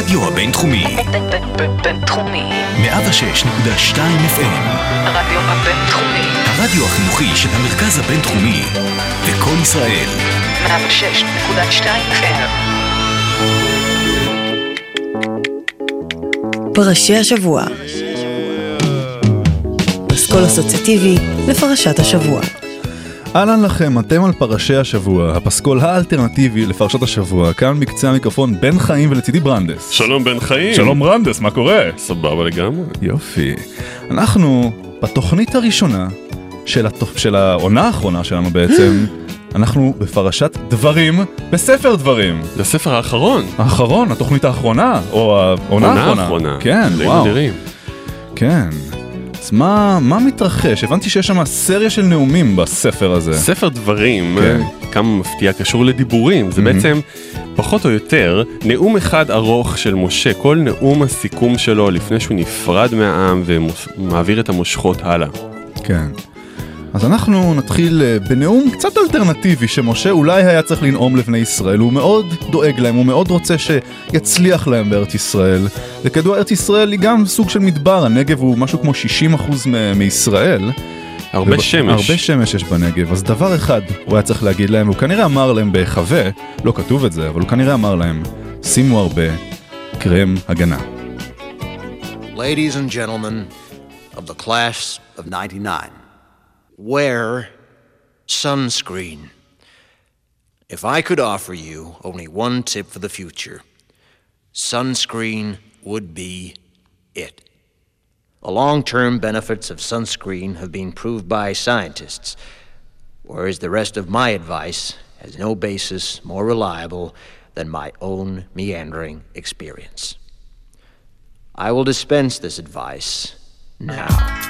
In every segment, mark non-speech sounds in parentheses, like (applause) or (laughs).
הרדיו הבינתחומי. בינתחומי. 106.2 FM. הרדיו הבינתחומי. הרדיו החינוכי של המרכז הבינתחומי. לקום ישראל. 106.2 FM. פרשי השבוע. פסקול אסוציאטיבי לפרשת השבוע. אהלן לכם, אתם על פרשי השבוע, הפסקול האלטרנטיבי לפרשת השבוע, כאן מקצה המיקרופון בן חיים ולצידי ברנדס. שלום בן חיים. שלום ברנדס, מה קורה? סבבה לגמרי. יופי. אנחנו, בתוכנית הראשונה של, התוכ... של העונה האחרונה שלנו בעצם, (gasps) אנחנו בפרשת דברים בספר דברים. זה הספר האחרון. האחרון, התוכנית האחרונה, או העונה עונה האחרונה. האחרונה. כן, וואו. נדירים. כן. אז מה, מה מתרחש? הבנתי שיש שם סריה של נאומים בספר הזה. ספר דברים, כן. כמה מפתיע, קשור לדיבורים. זה Mhm. בעצם, פחות או יותר, נאום אחד ארוך של משה. כל נאום הסיכום שלו לפני שהוא נפרד מהעם ומעביר את המושכות הלאה. כן. אז אנחנו נתחיל אה, בנאום קצת אלטרנטיבי שמשה אולי היה צריך לנאום לבני ישראל, הוא מאוד דואג להם, הוא מאוד רוצה שיצליח להם בארץ ישראל. וכידוע ארץ ישראל היא גם סוג של מדבר, הנגב הוא משהו כמו 60% מ- מישראל. הרבה וב- שמש. הרבה שמש יש בנגב, אז דבר אחד הוא היה צריך להגיד להם, הוא כנראה אמר להם בהיחווה, לא כתוב את זה, אבל הוא כנראה אמר להם, שימו הרבה קרם הגנה. Ladies and gentlemen of the class of 99, wear sunscreen. If I could offer you only one tip for the future, sunscreen would be it. The long term benefits of sunscreen have been proved by scientists, whereas the rest of my advice has no basis more reliable than my own meandering experience. I will dispense this advice now.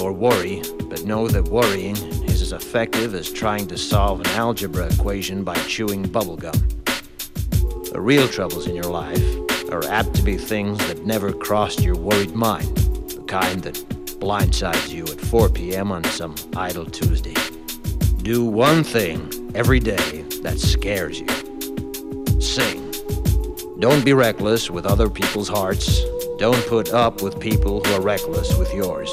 Or worry, but know that worrying is as effective as trying to solve an algebra equation by chewing bubblegum. The real troubles in your life are apt to be things that never crossed your worried mind, the kind that blindsides you at 4 p.m. on some idle Tuesday. Do one thing every day that scares you. Sing. Don't be reckless with other people's hearts. Don't put up with people who are reckless with yours.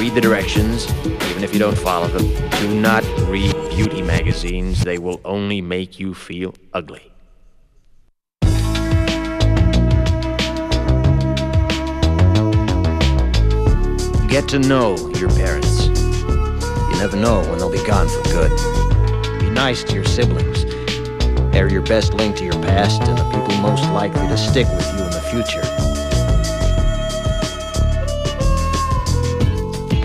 Read the directions, even if you don't follow them. Do not read beauty magazines, they will only make you feel ugly. Get to know your parents. You never know when they'll be gone for good. Be nice to your siblings. They're your best link to your past and the people most likely to stick with you in the future.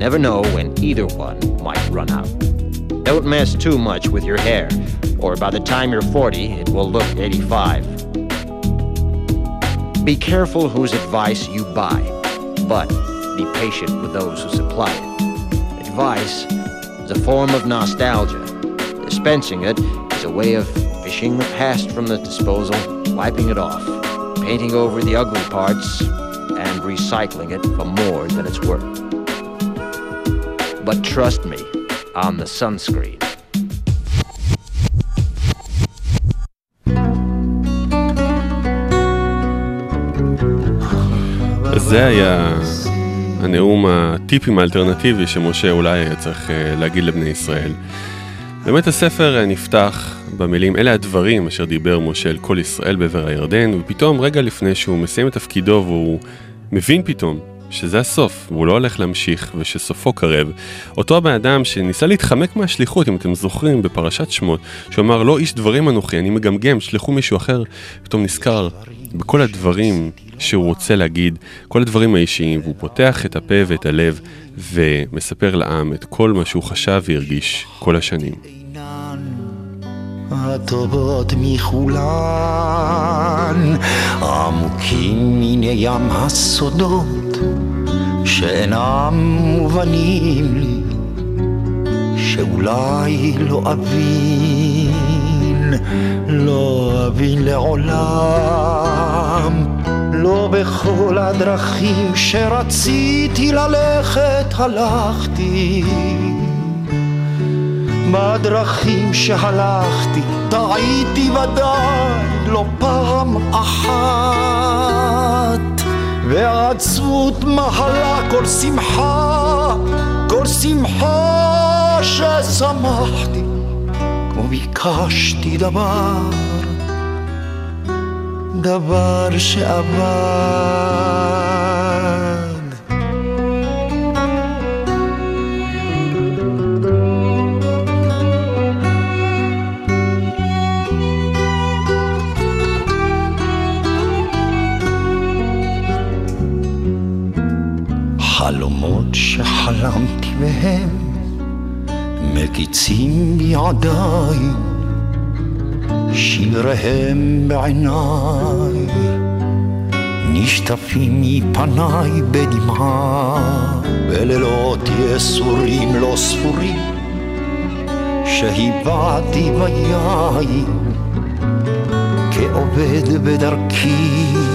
never know when either one might run out. Don't mess too much with your hair, or by the time you're 40, it will look 85. Be careful whose advice you buy, but be patient with those who supply it. Advice is a form of nostalgia. Dispensing it is a way of fishing the past from the disposal, wiping it off, painting over the ugly parts, and recycling it for more than it's worth. But trust me on the sunscreen. זה היה הנאום הטיפים האלטרנטיבי שמשה אולי היה צריך אה, להגיד לבני ישראל. באמת הספר אה, נפתח במילים אלה הדברים אשר דיבר משה אל כל ישראל בעבר הירדן ופתאום רגע לפני שהוא מסיים את תפקידו והוא מבין פתאום שזה הסוף והוא לא הולך להמשיך ושסופו קרב אותו הבן אדם שניסה להתחמק מהשליחות אם אתם זוכרים בפרשת שמות שהוא אמר לא איש דברים אנוכי אני מגמגם שלחו מישהו אחר פתאום נזכר בכל הדברים שהוא רוצה להגיד כל הדברים האישיים והוא פותח את הפה ואת הלב ומספר לעם את כל מה שהוא חשב והרגיש כל השנים. הטובות מכולן, עמוקים מן ים הסודות, שאינם מובנים לי, שאולי לא אבין, לא אבין לעולם, לא בכל הדרכים שרציתי ללכת הלכתי. בדרכים שהלכתי, טעיתי ודאי לא פעם אחת. ועצבות מהלה כל שמחה, כל שמחה ששמחתי, כמו ביקשתי דבר, דבר שעבד. חלומות שחלמתי והם מקיצים בידיי, שיריהם בעיניי, נשטפים מפניי בדמעה, בלילות יסורים לא ספורים, שהבעתי ביין, כעובד בדרכי.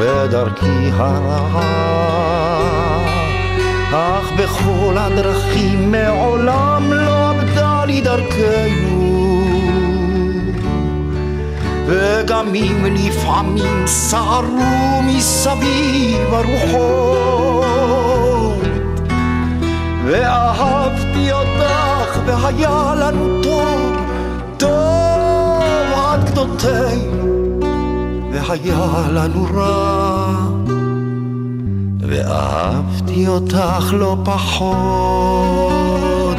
בדרכי הרעה, אך בכל הדרכים מעולם לא עבדה לי דרכנו. וגם אם לפעמים סערו מסביב הרוחות, ואהבתי אותך והיה לנו טוב, טוב עד גדותינו. והיה לנו רע, ואהבתי אותך לא פחות.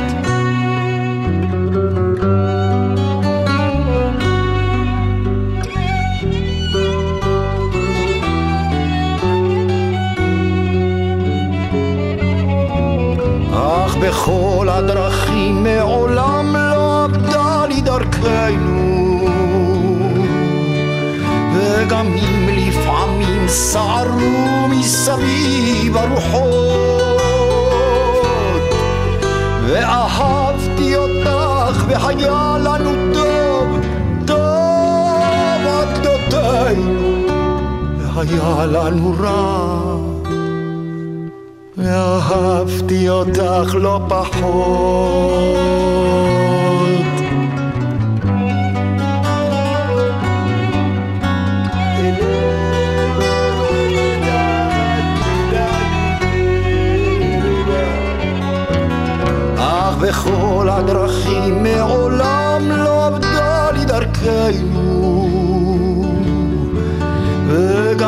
אך בכל הדרכים מעולם לא עבדה לי דרכנו. אם לפעמים סערו מסביב הרוחות ואהבתי אותך והיה לנו טוב, טוב עד גדותינו, והיה לנו רע. ואהבתי אותך לא פחות.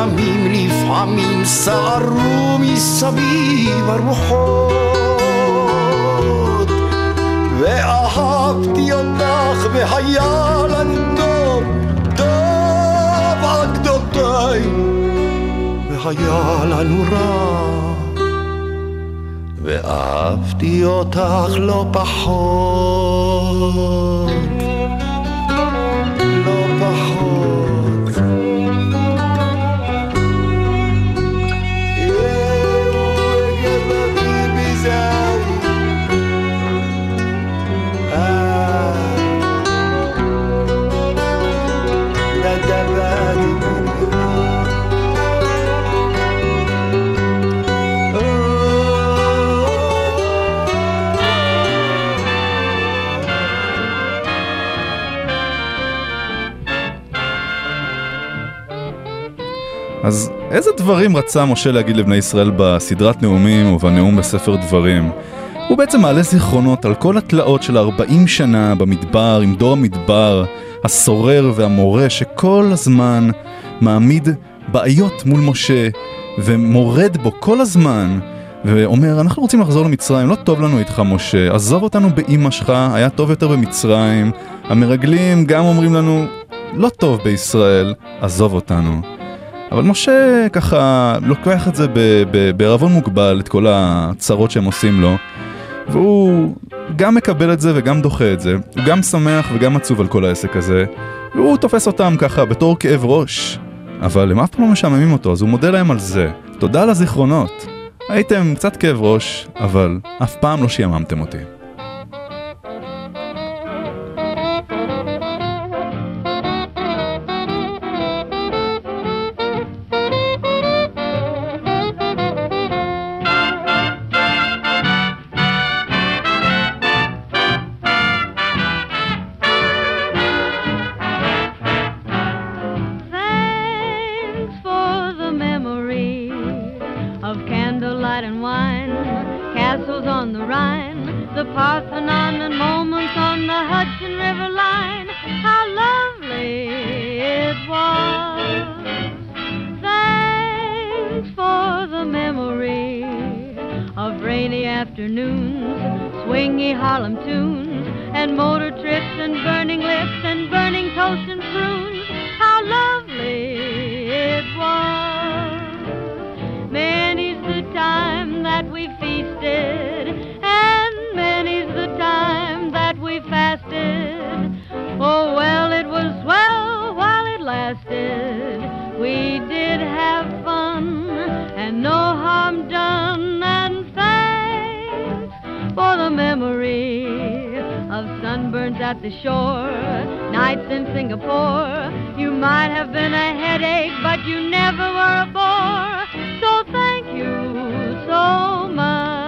אם לפעמים סערו מסביב הרוחות. ואהבתי אותך והיה לנו טוב, טוב עד גדותינו והיה לנו רע. ואהבתי אותך לא פחות, איזה דברים רצה משה להגיד לבני ישראל בסדרת נאומים ובנאום בספר דברים? הוא בעצם מעלה זיכרונות על כל התלאות של 40 שנה במדבר, עם דור המדבר, הסורר והמורה, שכל הזמן מעמיד בעיות מול משה, ומורד בו כל הזמן, ואומר, אנחנו רוצים לחזור למצרים, לא טוב לנו איתך משה, עזוב אותנו באימא שלך, היה טוב יותר במצרים, המרגלים גם אומרים לנו, לא טוב בישראל, עזוב אותנו. אבל משה ככה לוקח את זה בערבון מוגבל, את כל הצרות שהם עושים לו, והוא גם מקבל את זה וגם דוחה את זה, הוא גם שמח וגם עצוב על כל העסק הזה, והוא תופס אותם ככה בתור כאב ראש, אבל הם אף פעם לא משעממים אותו, אז הוא מודה להם על זה. תודה על הזיכרונות. הייתם קצת כאב ראש, אבל אף פעם לא שיעממתם אותי. Rainy afternoons, swingy Harlem tunes, and motor trips and burning lips and burning toast and prunes. How lovely it was. Many's the time that we feasted, sunburns at the shore, nights in Singapore. You might have been a headache, but you never were a bore. So thank you so much.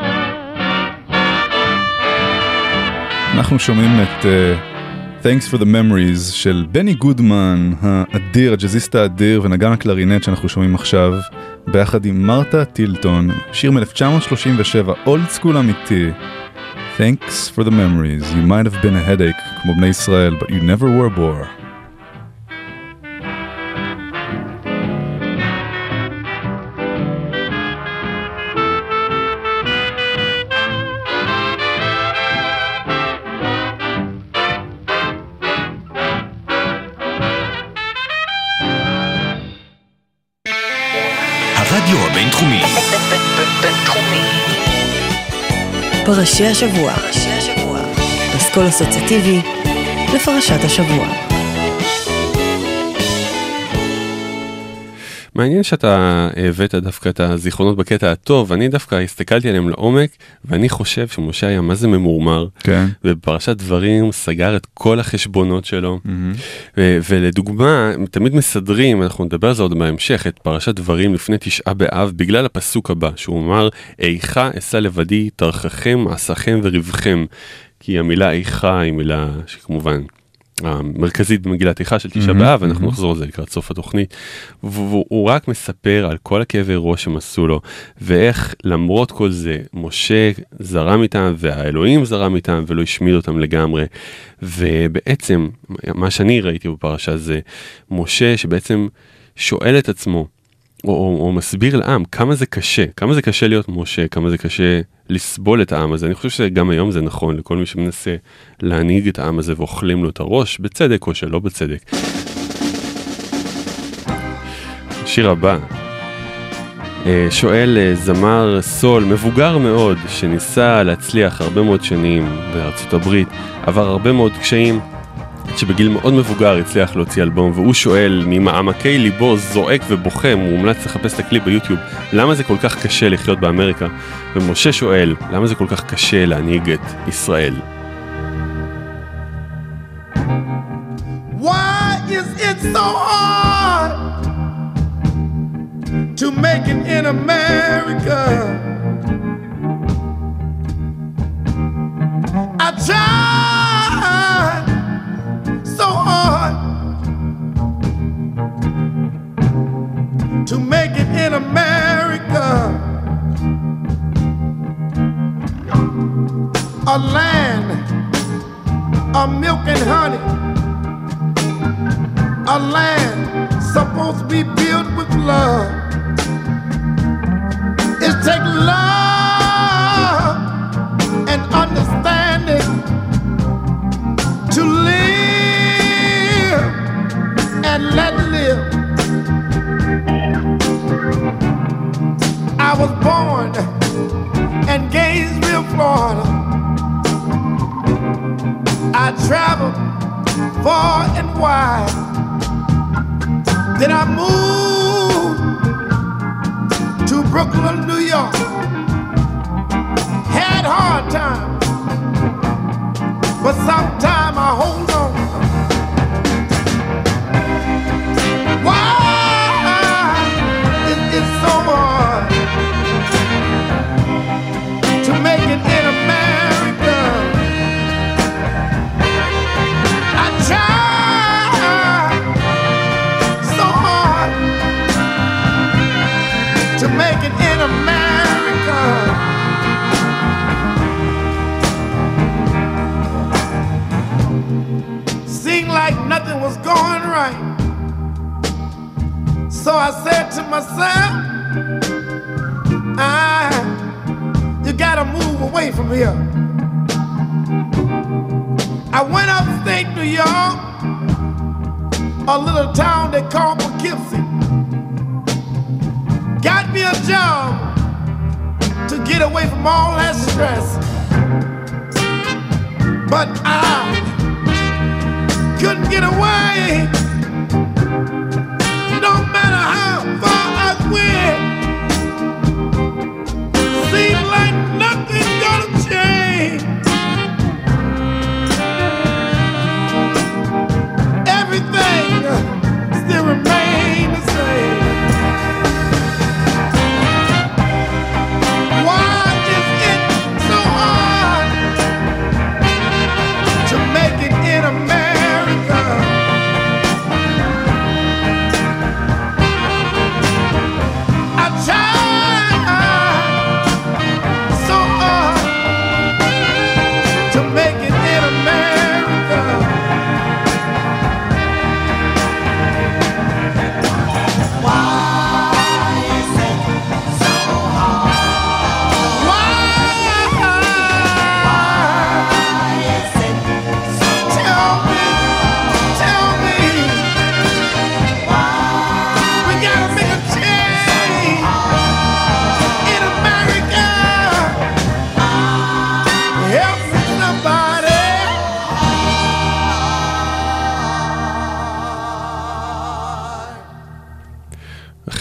אנחנו שומעים את uh, Thanks for the Memories של בני גודמן האדיר, הג'אזיסט האדיר ונגן הקלרינט שאנחנו שומעים עכשיו ביחד עם מרתה טילטון, שיר מ-1937, אולד סקול אמיתי. Thanks for the memories, you might have been a headache כמו בני ישראל, but you never were a bore. פרשי השבוע. אסכול אסוציאטיבי לפרשת השבוע. מעניין שאתה הבאת דווקא את הזיכרונות בקטע הטוב, אני דווקא הסתכלתי עליהם לעומק, ואני חושב שמשה היה מה זה ממורמר, כן. ובפרשת דברים סגר את כל החשבונות שלו, מהמם. ו- ולדוגמה, תמיד מסדרים, אנחנו נדבר על זה עוד בהמשך, את פרשת דברים לפני תשעה באב, בגלל הפסוק הבא, שהוא אמר, איכה אשא לבדי, תרחכם, מעשיכם ורווחכם. כי המילה איכה היא מילה שכמובן המרכזית במגילת איכה של תשעה באב, אנחנו. נחזור על זה לקראת סוף התוכנית. והוא הוא רק מספר על כל הכאבי ראש שהם עשו לו, ואיך למרות כל זה, משה זרם איתם, והאלוהים זרם איתם, ולא השמיד אותם לגמרי. ובעצם, מה שאני ראיתי בפרשה זה, משה שבעצם שואל את עצמו, או, או, או מסביר לעם כמה זה קשה, כמה זה קשה להיות משה, כמה זה קשה לסבול את העם הזה. אני חושב שגם היום זה נכון לכל מי שמנסה להנהיג את העם הזה ואוכלים לו את הראש, בצדק או שלא בצדק. השיר הבא. אה, שואל אה, זמר סול מבוגר מאוד שניסה להצליח הרבה מאוד שנים בארצות הברית, עבר הרבה מאוד קשיים, שבגיל מאוד מבוגר הצליח להוציא אלבום, והוא שואל ממעמקי ליבו זועק ובוכה, מומלץ לחפש את הקליפ ביוטיוב, למה זה כל כך קשה לחיות באמריקה? ומשה שואל, למה זה כל כך קשה להנהיג את ישראל? Why is it so hard to make it in America? I tried to make it in America. A land of milk and honey a land supposed to be built with love. It takes love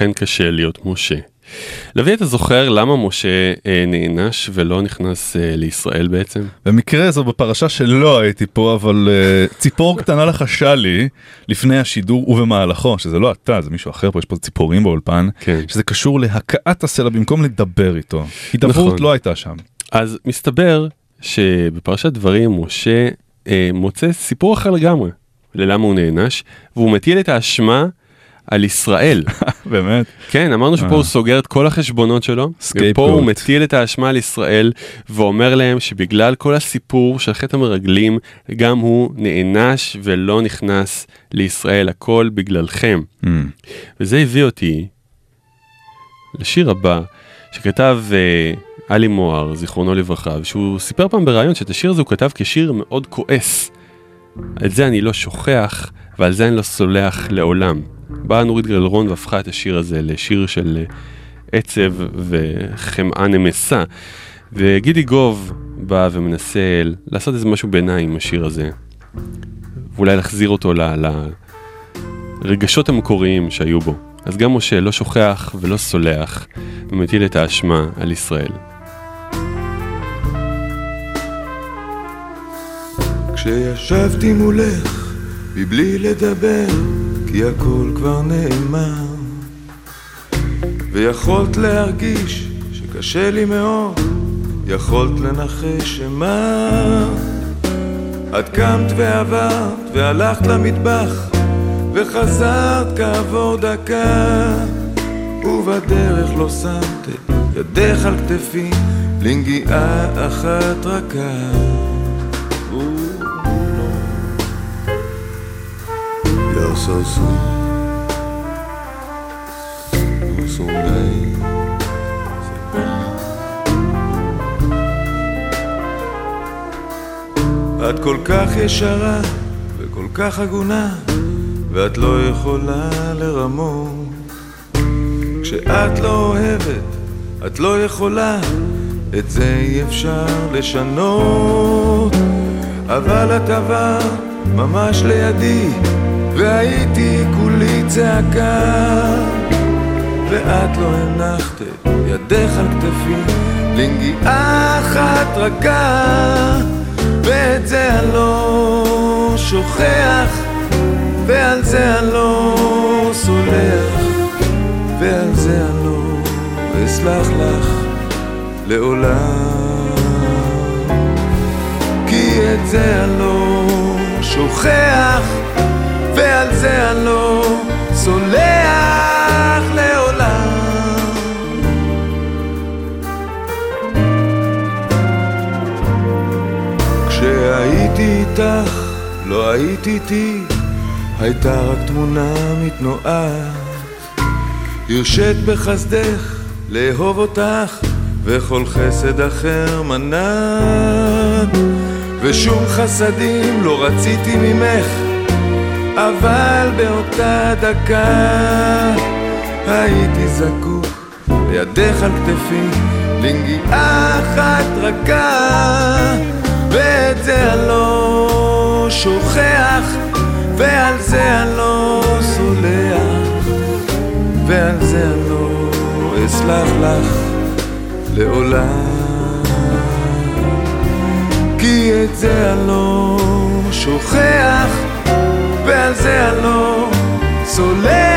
אכן קשה להיות משה. לוי, אתה זוכר למה משה אה, נענש ולא נכנס אה, לישראל בעצם? במקרה זו בפרשה שלא הייתי פה, אבל uh, ציפור קטנה לחשה לי לפני השידור ובמהלכו, שזה לא אתה, זה מישהו אחר פה, יש פה ציפורים באולפן, כן. שזה קשור להכאת הסלע במקום לדבר איתו. הידברות נכון. לא הייתה שם. אז מסתבר שבפרשת דברים משה אה, מוצא סיפור אחר לגמרי ללמה הוא נענש, והוא מטיל את האשמה על ישראל. (laughs) באמת? כן, אמרנו שפה אה. הוא סוגר את כל החשבונות שלו. ופה הוא מטיל את האשמה על ישראל, ואומר להם שבגלל כל הסיפור של חטא המרגלים, גם הוא נענש ולא נכנס לישראל, הכל בגללכם. Mm. וזה הביא אותי לשיר הבא, שכתב אה, עלי מוהר, זיכרונו לברכה, ושהוא סיפר פעם בריאיון שאת השיר הזה הוא כתב כשיר מאוד כועס. את זה אני לא שוכח, ועל זה אני לא סולח לעולם. באה נורית גלרון והפכה את השיר הזה לשיר של אה, עצב וחמאה נמסה. וגידי גוב בא ומנסה לעשות איזה משהו ביניים עם השיר הזה. ואולי להחזיר אותו לרגשות המקוריים שהיו בו. אז גם משה לא שוכח ולא סולח, ומטיל את האשמה על ישראל. כשישבתי מולך, מבלי לדבר, כי הכל כבר נאמר. ויכולת להרגיש שקשה לי מאוד, יכולת לנחש שמה. את קמת ועברת והלכת למטבח, וחזרת כעבור דקה. ובדרך לא שמת ידך על כתפי, לנגיעה אחת רכה. You're so sweet, you're so nice. את כל כך ישרה וכל כך הגונה, ואת לא יכולה לרמות. כשאת לא אוהבת, את לא יכולה, את זה אי אפשר לשנות. אבל את עברת ממש לידי, והייתי כולי צעקה. ואת לא הנחת ידך על כתפי, לנגיעה אחת רכה. ואת זה אני לא שוכח, ועל זה אני לא סולח, ועל זה אני לא אסלח לך לעולם. כי את זה אני לא שוכח, ועל זה אני לא סולח לעולם. כשהייתי איתך, לא היית איתי, הייתה רק תמונה מתנועת. הרשית בחסדך לאהוב אותך, וכל חסד אחר מנעת. ושום חסדים לא רציתי ממך, אבל באותה דקה הייתי זקוק לידך על כתפי, לנגיעה אחת רכה. ואת זה אני לא שוכח, ועל זה אני לא סולח, ועל זה אני לא אסלח לך לעולם. כי את זה אני לא שוכח, ze alo so le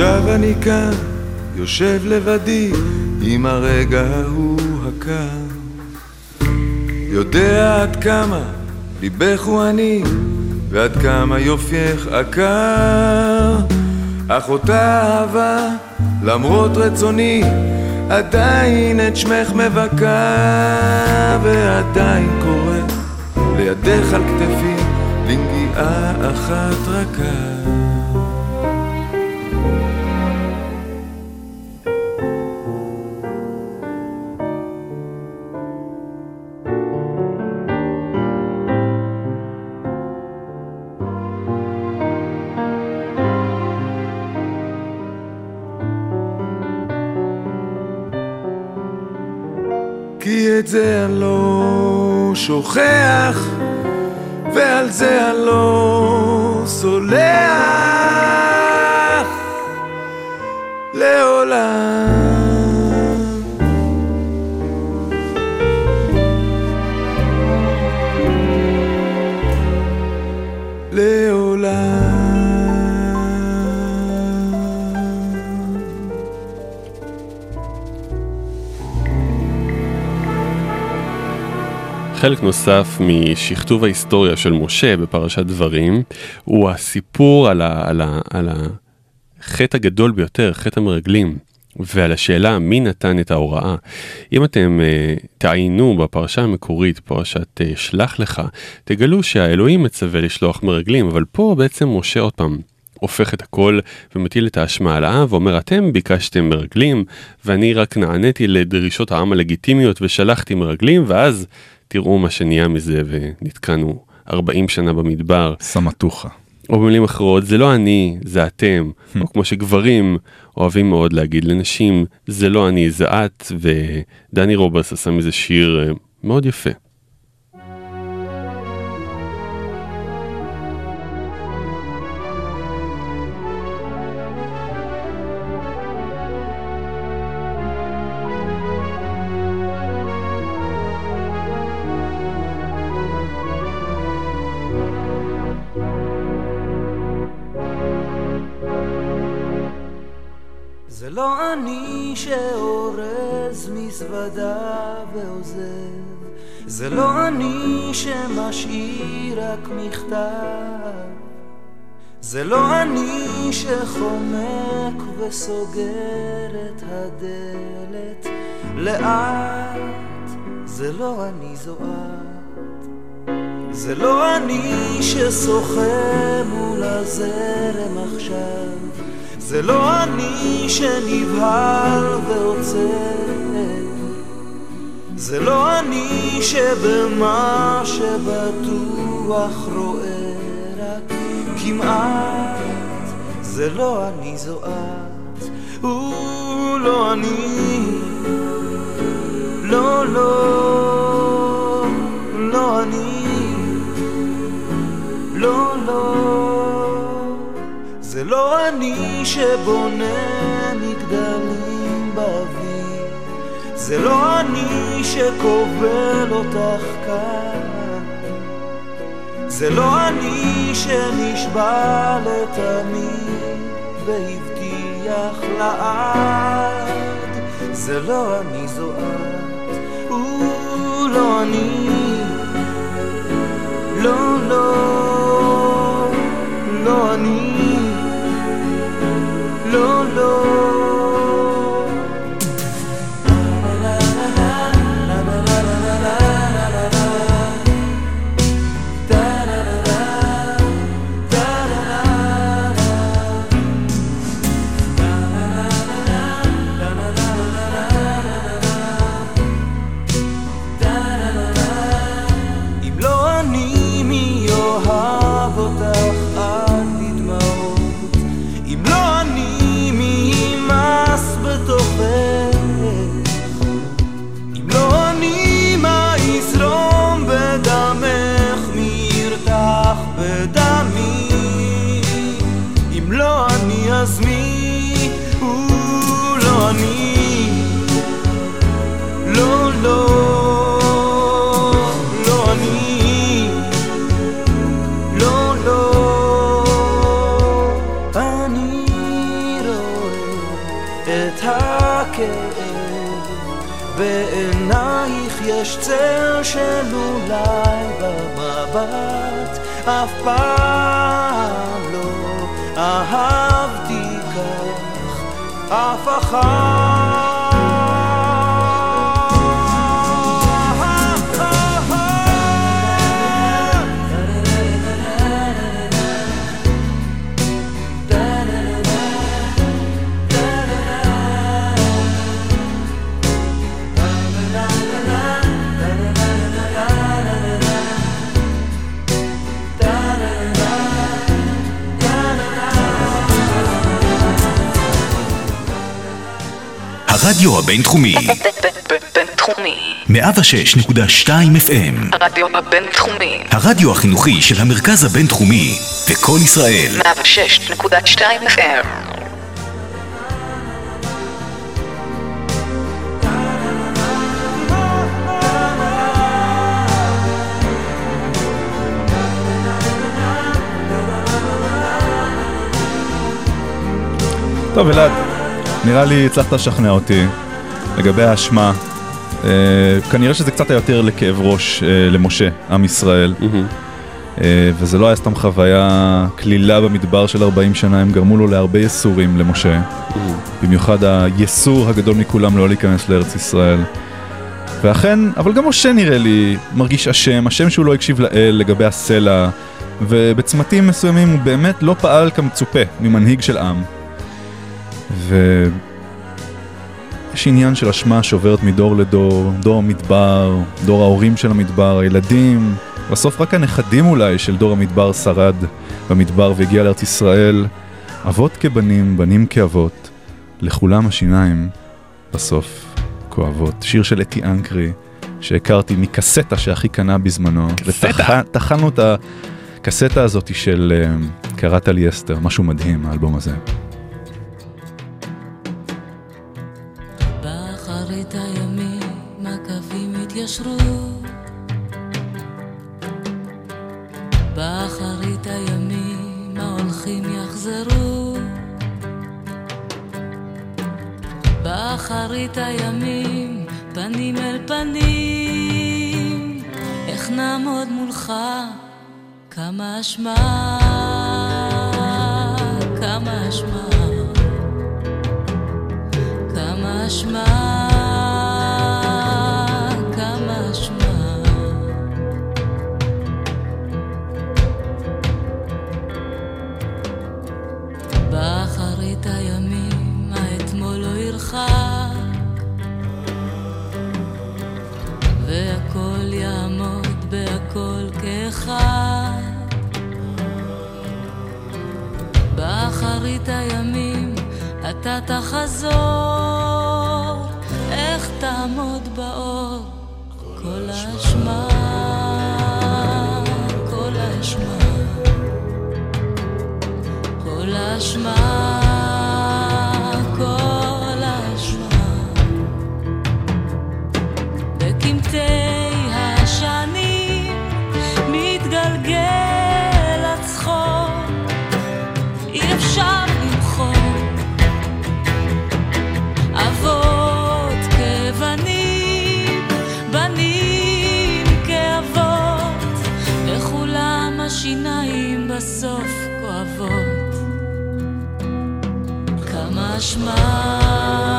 עכשיו אני כאן, יושב לבדי, עם הרגע ההוא הקר. יודע עד כמה ליבך הוא עני, ועד כמה יופייך עקר. אך אותה אהבה, למרות רצוני, עדיין את שמך מבכה, ועדיין קורא לידך על כתפי, לנגיעה אחת רכה. חלק נוסף משכתוב ההיסטוריה של משה בפרשת דברים הוא הסיפור על, ה, על, ה, על החטא הגדול ביותר, חטא המרגלים, ועל השאלה מי נתן את ההוראה. אם אתם uh, תעיינו בפרשה המקורית, פרשת uh, שלח לך, תגלו שהאלוהים מצווה לשלוח מרגלים, אבל פה בעצם משה עוד פעם. הופך את הכל ומטיל את האשמה על העם ואומר אתם ביקשתם מרגלים ואני רק נעניתי לדרישות העם הלגיטימיות ושלחתי מרגלים ואז תראו מה שנהיה מזה ונתקענו 40 שנה במדבר. סמטוחה. או במילים אחרות, זה לא אני, זה אתם. או כמו שגברים אוהבים מאוד להגיד לנשים, זה לא אני, זה את, ודני רוברס עשה מזה שיר אה, מאוד יפה. זה לא אני שמשאיר רק מכתב, זה לא אני שחומק וסוגר את הדלת. לאט, זה לא אני זו את. זה לא אני ששוחה מול הזרם עכשיו, זה לא אני שנבהל ועוצר, זה לא אני שבמה שבטוח רואה רק כמעט, זה לא אני זו את, הוא לא אני, לא לא, לא אני, לא לא, זה לא אני שבונה באוויר, זה לא אני שכובל אותך כאן, זה לא אני שנשבע לתמיד והבטיח לעד, זה לא אני זו את, הוא לא אני, לא לא, בעינייך יש צל של אולי במבט אף פעם לא אהבתי כך אף הרדיו הבינתחומי, בינתחומי. 106.2 FM, הרדיו הבינתחומי. הרדיו החינוכי של המרכז הבינתחומי, וקול ישראל, 106.2 FM. טוב אלעד, נראה לי הצלחת לשכנע אותי לגבי האשמה. אה, כנראה שזה קצת היה יותר לכאב ראש אה, למשה, עם ישראל. אה, וזה לא היה סתם חוויה קלילה במדבר של 40 שנה, הם גרמו לו להרבה ייסורים למשה. במיוחד הייסור הגדול מכולם לא להיכנס לארץ ישראל. ואכן, אבל גם משה נראה לי מרגיש אשם, אשם שהוא לא הקשיב לאל לגבי הסלע, ובצמתים מסוימים הוא באמת לא פעל כמצופה ממנהיג של עם. ויש עניין של אשמה שעוברת מדור לדור, דור המדבר, דור ההורים של המדבר, הילדים, בסוף רק הנכדים אולי של דור המדבר שרד במדבר והגיע לארץ ישראל. אבות כבנים, בנים כאבות, לכולם השיניים בסוף כואבות. שיר של אתי אנקרי שהכרתי מקסטה שאחי קנה בזמנו. קסטה? וטחנו את הקסטה הזאת של אה, קראת לי אסתר, משהו מדהים האלבום הזה. באחרית הימים פנים אל פנים איך נעמוד מולך? כמה אשמה כמה אשמה כמה אשמה, באחרית הימים אתה תחזור, איך תעמוד באור? כל האשמה, כל האשמה, כל האשמה, השיניים בסוף כואבות. כמה אשמה,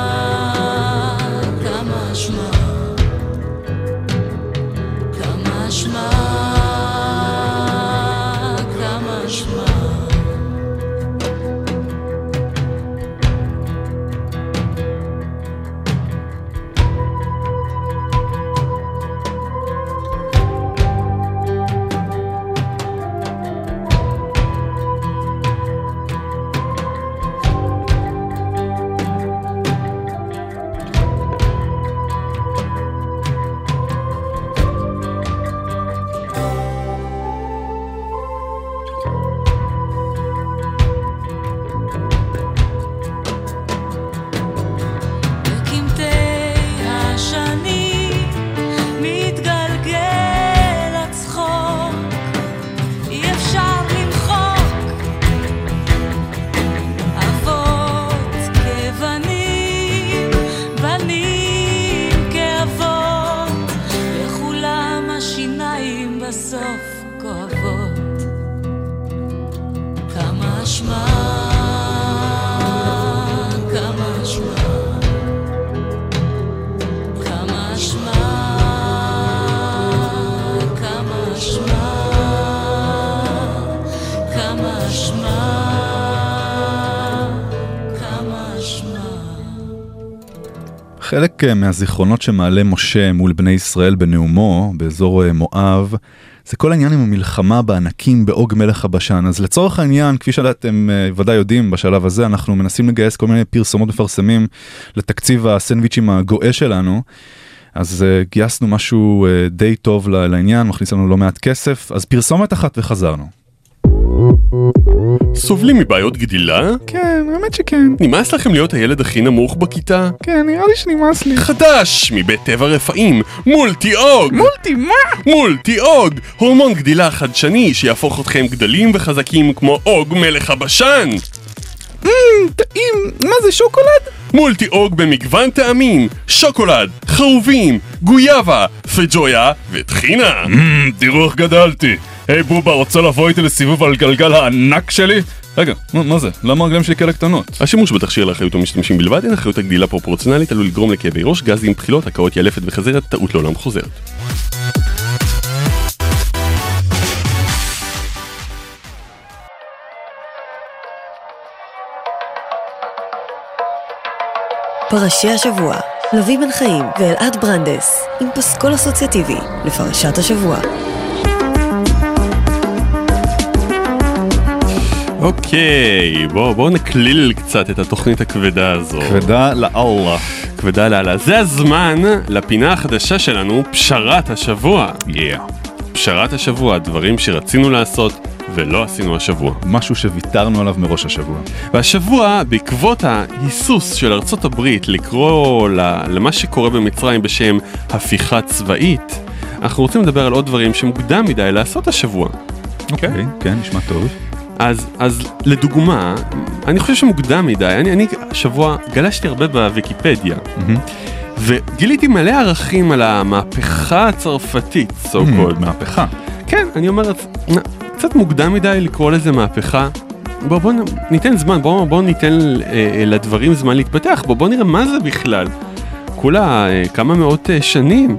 חלק אה, מהזיכרונות שמעלה משה מול בני ישראל בנאומו באזור אה, מואב זה כל העניין עם המלחמה בענקים באוג מלך הבשן אז לצורך העניין כפי שאתם אה, ודאי יודעים בשלב הזה אנחנו מנסים לגייס כל מיני פרסומות מפרסמים לתקציב הסנדוויצ'ים הגואה שלנו. אז uh, גייסנו משהו uh, די טוב לעניין מכניס לנו לא מעט כסף אז פרסומת אחת וחזרנו. סובלים מבעיות גדילה? כן, האמת שכן. נמאס לכם להיות הילד הכי נמוך בכיתה? כן, נראה לי שנמאס לי. חדש! מבית טבע רפאים, מולטי אוג! מולטי מה? מולטי אוג! הורמון גדילה חדשני שיהפוך אתכם גדלים וחזקים כמו אוג מלך הבשן! טעים, מה זה שוקולד? מולטי אוג במגוון טעמים, שוקולד, חרובים, גויאבה, פג'ויה וטחינה. תראו איך גדלתי. היי בובה, רוצה לבוא איתי לסיבוב על גלגל הענק שלי? רגע, מה, מה זה? למה הרגליים שלי כאלה קטנות? השימוש בתכשיר לאחריות המשתמשים בלבד אין אחריות הגדילה פרופורציונלית עלול לגרום לכאבי ראש, גזים, בחילות, הקאות ילפת וחזרת, טעות לעולם חוזרת. פרשי השבוע, לביא בן חיים ואלעד ברנדס, עם פסקול אסוציאטיבי לפרשת השבוע. אוקיי, בואו בוא נקליל קצת את התוכנית הכבדה הזו. כבדה לאללה. כבדה לאללה. זה הזמן לפינה החדשה שלנו, פשרת השבוע. Yeah. פשרת השבוע, דברים שרצינו לעשות ולא עשינו השבוע. משהו שוויתרנו עליו מראש השבוע. והשבוע, בעקבות ההיסוס של ארצות הברית לקרוא למה שקורה במצרים בשם הפיכה צבאית, אנחנו רוצים לדבר על עוד דברים שמוקדם מדי לעשות השבוע. אוקיי, כן, נשמע טוב. אז, אז לדוגמה, אני חושב שמוקדם מדי, אני, אני השבוע גלשתי הרבה בוויקיפדיה, וגיליתי מלא ערכים על המהפכה הצרפתית, so called. מהפכה. כן, אני אומר, קצת מוקדם מדי לקרוא לזה מהפכה. בוא, בוא ניתן זמן, בוא, בוא ניתן אה, אה, לדברים זמן להתפתח, בוא, בוא נראה מה זה בכלל. כולה אה, כמה מאות אה, שנים.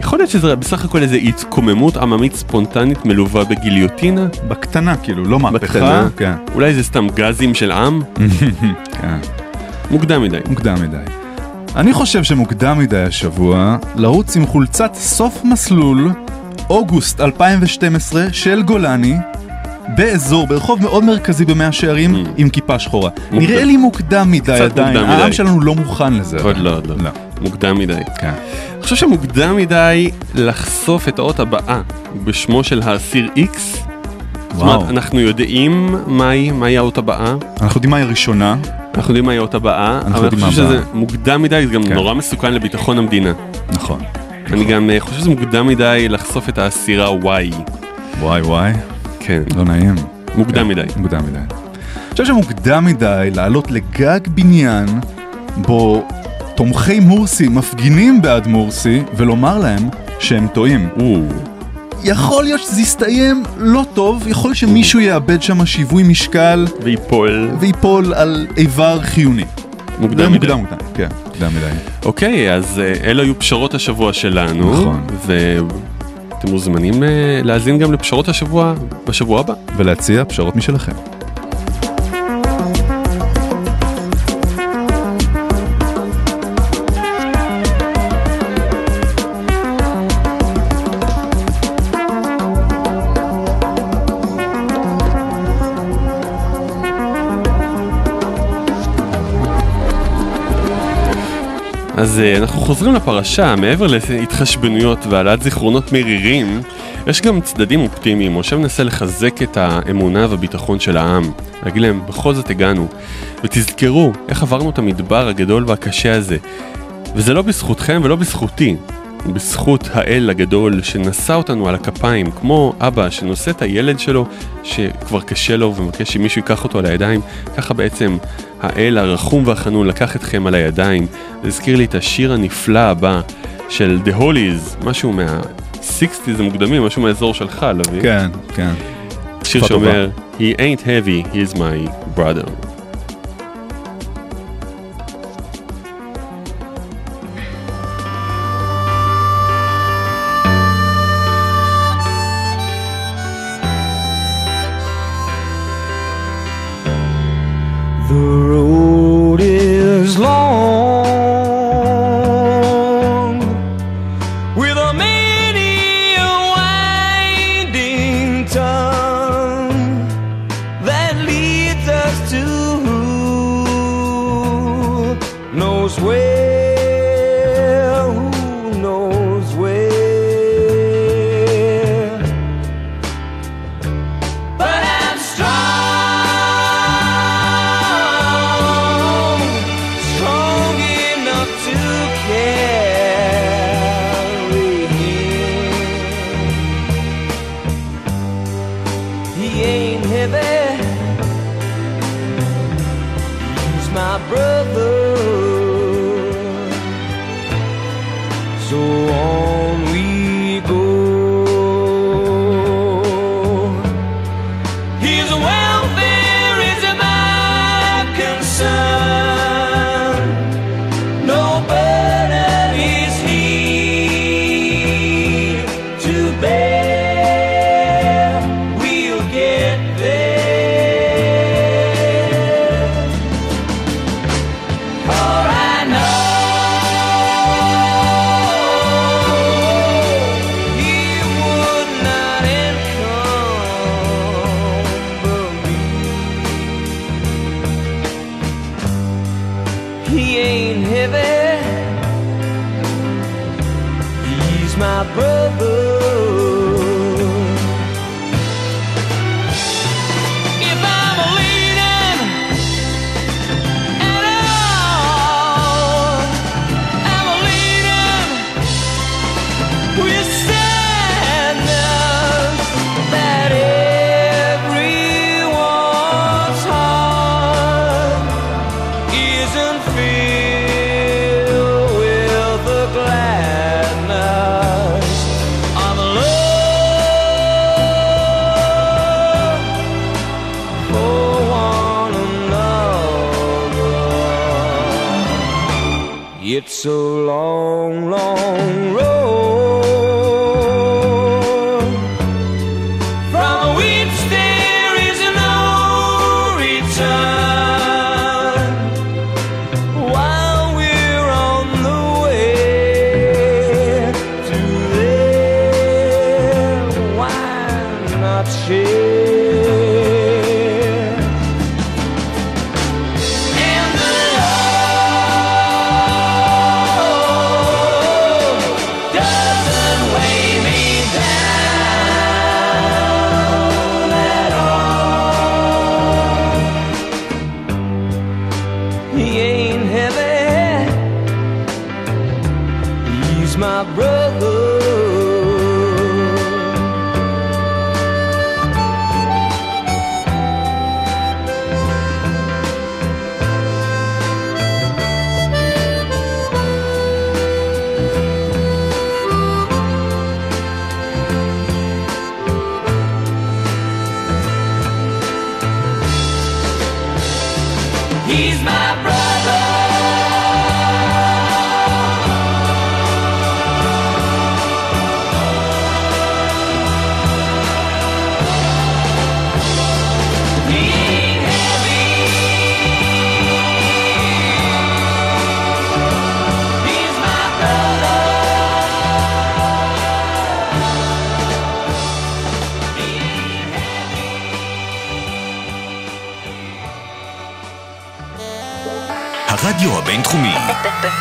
יכול להיות שזה בסך הכל איזה התקוממות עממית ספונטנית מלווה בגיליוטינה? בקטנה, כאילו, לא מהפכה. בקטנה? כן. אולי זה סתם גזים של עם? (laughs) כן. מוקדם מדי. מוקדם מדי. אני חושב שמוקדם מדי השבוע לרוץ עם חולצת סוף מסלול, אוגוסט 2012 של גולני, באזור, ברחוב מאוד מרכזי במאה שערים, עם כיפה שחורה. נראה לי מוקדם מדי עדיין, מוקדם העם. שלנו לא מוכן לזה. עוד לא, עוד לא. לא. מוקדם מדי. כן. אני חושב שמוקדם מדי לחשוף את האות הבאה בשמו של האסיר איקס. זאת וואו. אומרת, אנחנו יודעים מהי, מהי האות הבאה, אנחנו יודעים מהי הראשונה, אנחנו יודעים מהי האות הבאה, אנחנו אבל אני חושב שזה. מוקדם מדי, זה גם כן. נורא מסוכן לביטחון המדינה. נכון. אני גם אה, חושב שזה מוקדם מדי לחשוף את האסירה וואי. וואי וואי, כן, לא נעים. מוקדם מדי. מוקדם מדי. אני חושב שמוקדם מדי לעלות לגג בניין בו תומכי מורסי מפגינים בעד מורסי ולומר להם שהם טועים. יכול להיות שזה יסתיים לא טוב, יכול להיות שמישהו יאבד שם שיווי משקל ויפול. ויפול על איבר חיוני. מוקדם מדי. מוקדם מוקדם, כן, מוקדם מדי. אוקיי, אז אה, אלו היו פשרות השבוע שלנו. נכון. ואתם מוזמנים אה, להאזין גם לפשרות השבוע בשבוע הבא. ולהציע פשרות משלכם. אז אה, אנחנו חוזרים לפרשה, מעבר להתחשבנויות והעלאת זיכרונות מרירים, יש גם צדדים אופטימיים, משה מנסה לחזק את האמונה והביטחון של העם. להגיד להם, בכל זאת הגענו. ותזכרו, איך עברנו את המדבר הגדול והקשה הזה. וזה לא בזכותכם ולא בזכותי. בזכות האל הגדול שנשא אותנו על הכפיים, כמו אבא שנושא את הילד שלו שכבר קשה לו ומבקש שמישהו ייקח אותו על הידיים, ככה בעצם האל הרחום והחנון לקח אתכם על הידיים. זה הזכיר לי את השיר הנפלא הבא של The Holies, משהו מה-60's המוקדמים, משהו מהאזור שלך, לוי. כן, כן. שיר שאומר, He ain't heavy, he's my brother.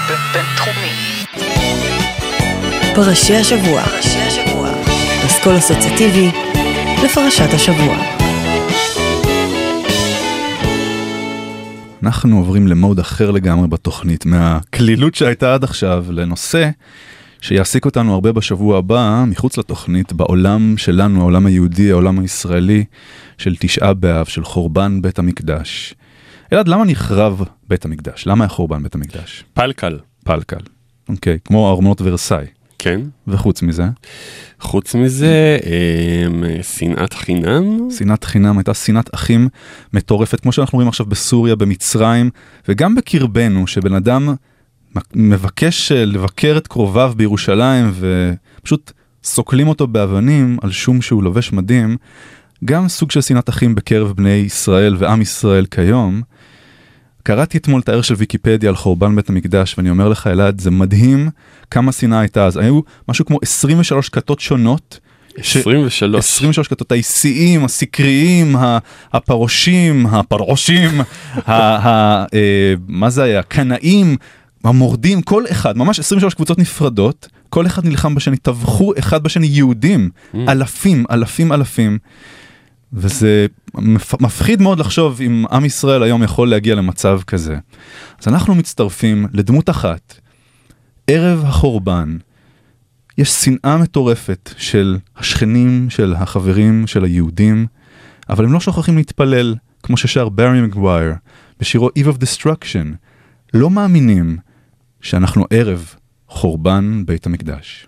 בינתחומי. פרשי השבוע. אסכול אסוציאטיבי לפרשת השבוע. אנחנו עוברים למוד אחר לגמרי בתוכנית, מהקלילות שהייתה עד עכשיו לנושא שיעסיק אותנו הרבה בשבוע הבא, מחוץ לתוכנית, בעולם שלנו, העולם היהודי, העולם הישראלי, של תשעה באב, של חורבן בית המקדש. אלעד, למה נחרב בית המקדש? למה היה חורבן בית המקדש? פלקל. פלקל, אוקיי, okay, כמו ארמונות ורסאי. כן. וחוץ מזה? חוץ מזה, אמ, שנאת חינם. שנאת חינם הייתה שנאת אחים מטורפת, כמו שאנחנו רואים עכשיו בסוריה, במצרים, וגם בקרבנו, שבן אדם מבקש אה, לבקר את קרוביו בירושלים ופשוט סוקלים אותו באבנים על שום שהוא לובש מדים, גם סוג של שנאת אחים בקרב בני ישראל ועם ישראל כיום. קראתי אתמול את הערך של ויקיפדיה על חורבן בית המקדש, ואני אומר לך, אלעד, זה מדהים כמה שנאה הייתה אז. היו משהו כמו 23 כתות שונות. 23. 23 כתות, האיסיים, הסקריים, הפרושים, הפרושים, ה, ה, אה, מה זה היה? קנאים, המורדים, כל אחד, ממש 23 קבוצות נפרדות, כל אחד נלחם בשני, טבחו אחד בשני יהודים, mm. אלפים, אלפים, אלפים. וזה מפחיד מאוד לחשוב אם עם ישראל היום יכול להגיע למצב כזה. אז אנחנו מצטרפים לדמות אחת, ערב החורבן, יש שנאה מטורפת של השכנים, של החברים, של היהודים, אבל הם לא שוכחים להתפלל, כמו ששר ברי מגווייר בשירו Eve of Destruction. לא מאמינים שאנחנו ערב חורבן בית המקדש.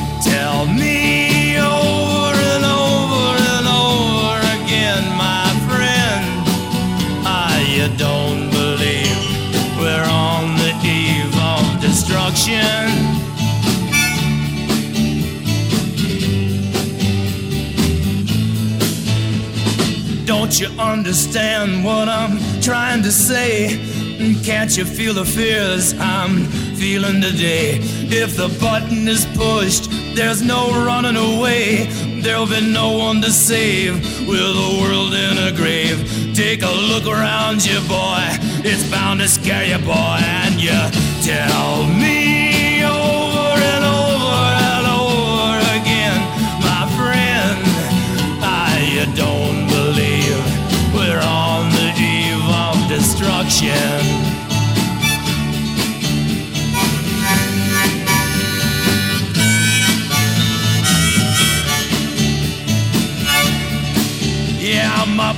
tell me over and over and over again, my friend, ah, you don't believe we're on the eve of destruction. Don't you understand what I'm trying to say? Can't you feel the fears I'm feeling today? If the button is pushed, there's no running away. There'll be no one to save with the world in a grave. Take a look around you, boy. It's bound to scare you, boy. And you tell me over and over and over again, my friend, I you don't believe we're on the eve of destruction.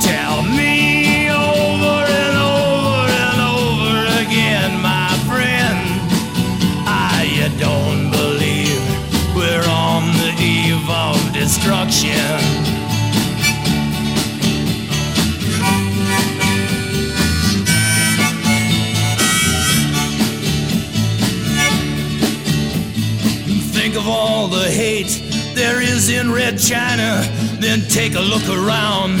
tell me over and over and over again, my friend, I you don't believe we're on the eve of destruction. Think of all the hate there is in Red China, then take a look around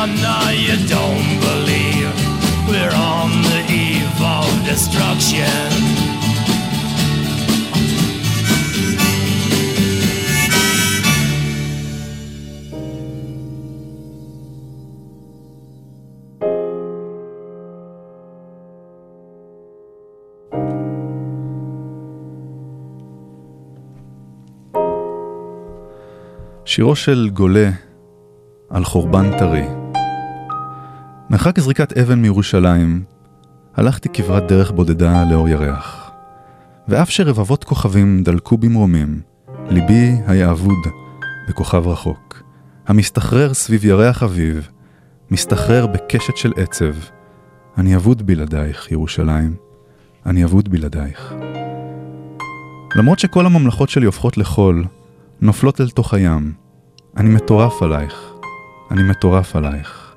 Oh no, you don't believe we're on the eve of destruction. שירו של גולה על חורבן טרי. מרחק זריקת אבן מירושלים, הלכתי כברת דרך בודדה לאור ירח. ואף שרבבות כוכבים דלקו במרומים, ליבי היה אבוד בכוכב רחוק, המסתחרר סביב ירח אביב, מסתחרר בקשת של עצב. אני אבוד בלעדייך, ירושלים, אני אבוד בלעדייך. למרות שכל הממלכות שלי הופכות לחול, נופלות אל תוך הים, אני מטורף עלייך, אני מטורף עלייך.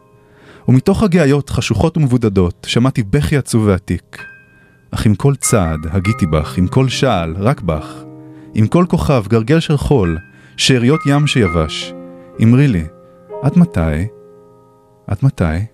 ומתוך הגאיות חשוכות ומבודדות, שמעתי בכי עצוב ועתיק. אך עם כל צעד הגיתי בך, עם כל שעל, רק בך. עם כל כוכב, גרגל של חול, שאריות ים שיבש. אמרי לי, עד מתי? עד מתי?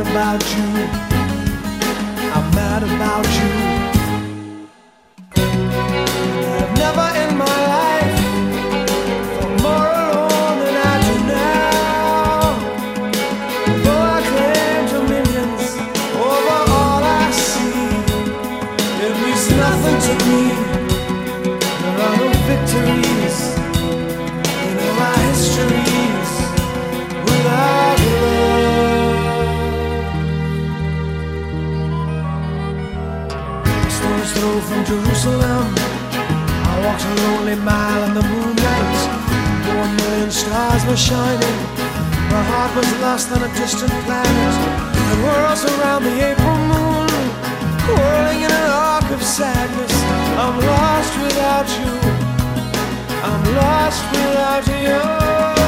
About you. Were shining, my heart was lost on a distant planet. It whirls around the April moon, whirling in an arc of sadness. I'm lost without you. I'm lost without you.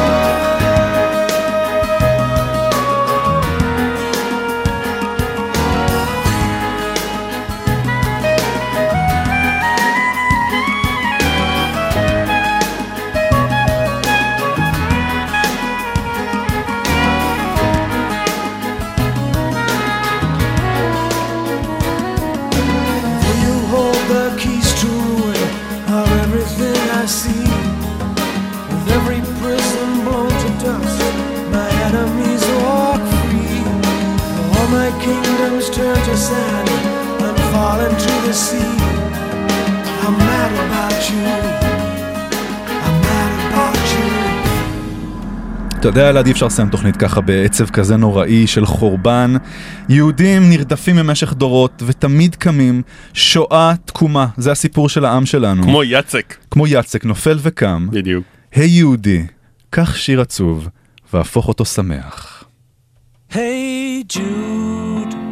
Kingdoms turn to sand and fall into the sea. I'm mad about you. I'm mad about you. אתה יודע, אלעד, אי אפשר לסיים תוכנית ככה בעצב כזה נוראי של חורבן. יהודים נרדפים במשך דורות ותמיד קמים. שואה תקומה, זה הסיפור של העם שלנו. כמו יצק. כמו יצק, נופל וקם. בדיוק. היי יהודי, קח שיר עצוב והפוך אותו שמח. Hey Jude,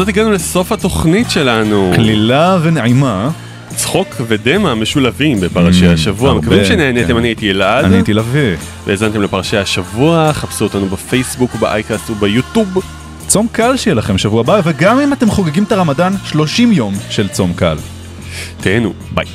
בזאת הגענו לסוף התוכנית שלנו. קלילה ונעימה. צחוק ודמע משולבים בפרשי mm, השבוע. הרבה, מקווים שנהניתם, כן. אני הייתי אלעד. אני הייתי לוי. והאזנתם לפרשי השבוע, חפשו אותנו בפייסבוק, באייקאסט וביוטיוב. צום קל שיהיה לכם שבוע הבא, וגם אם אתם חוגגים את הרמדאן, 30 יום של צום קל. תהנו, ביי.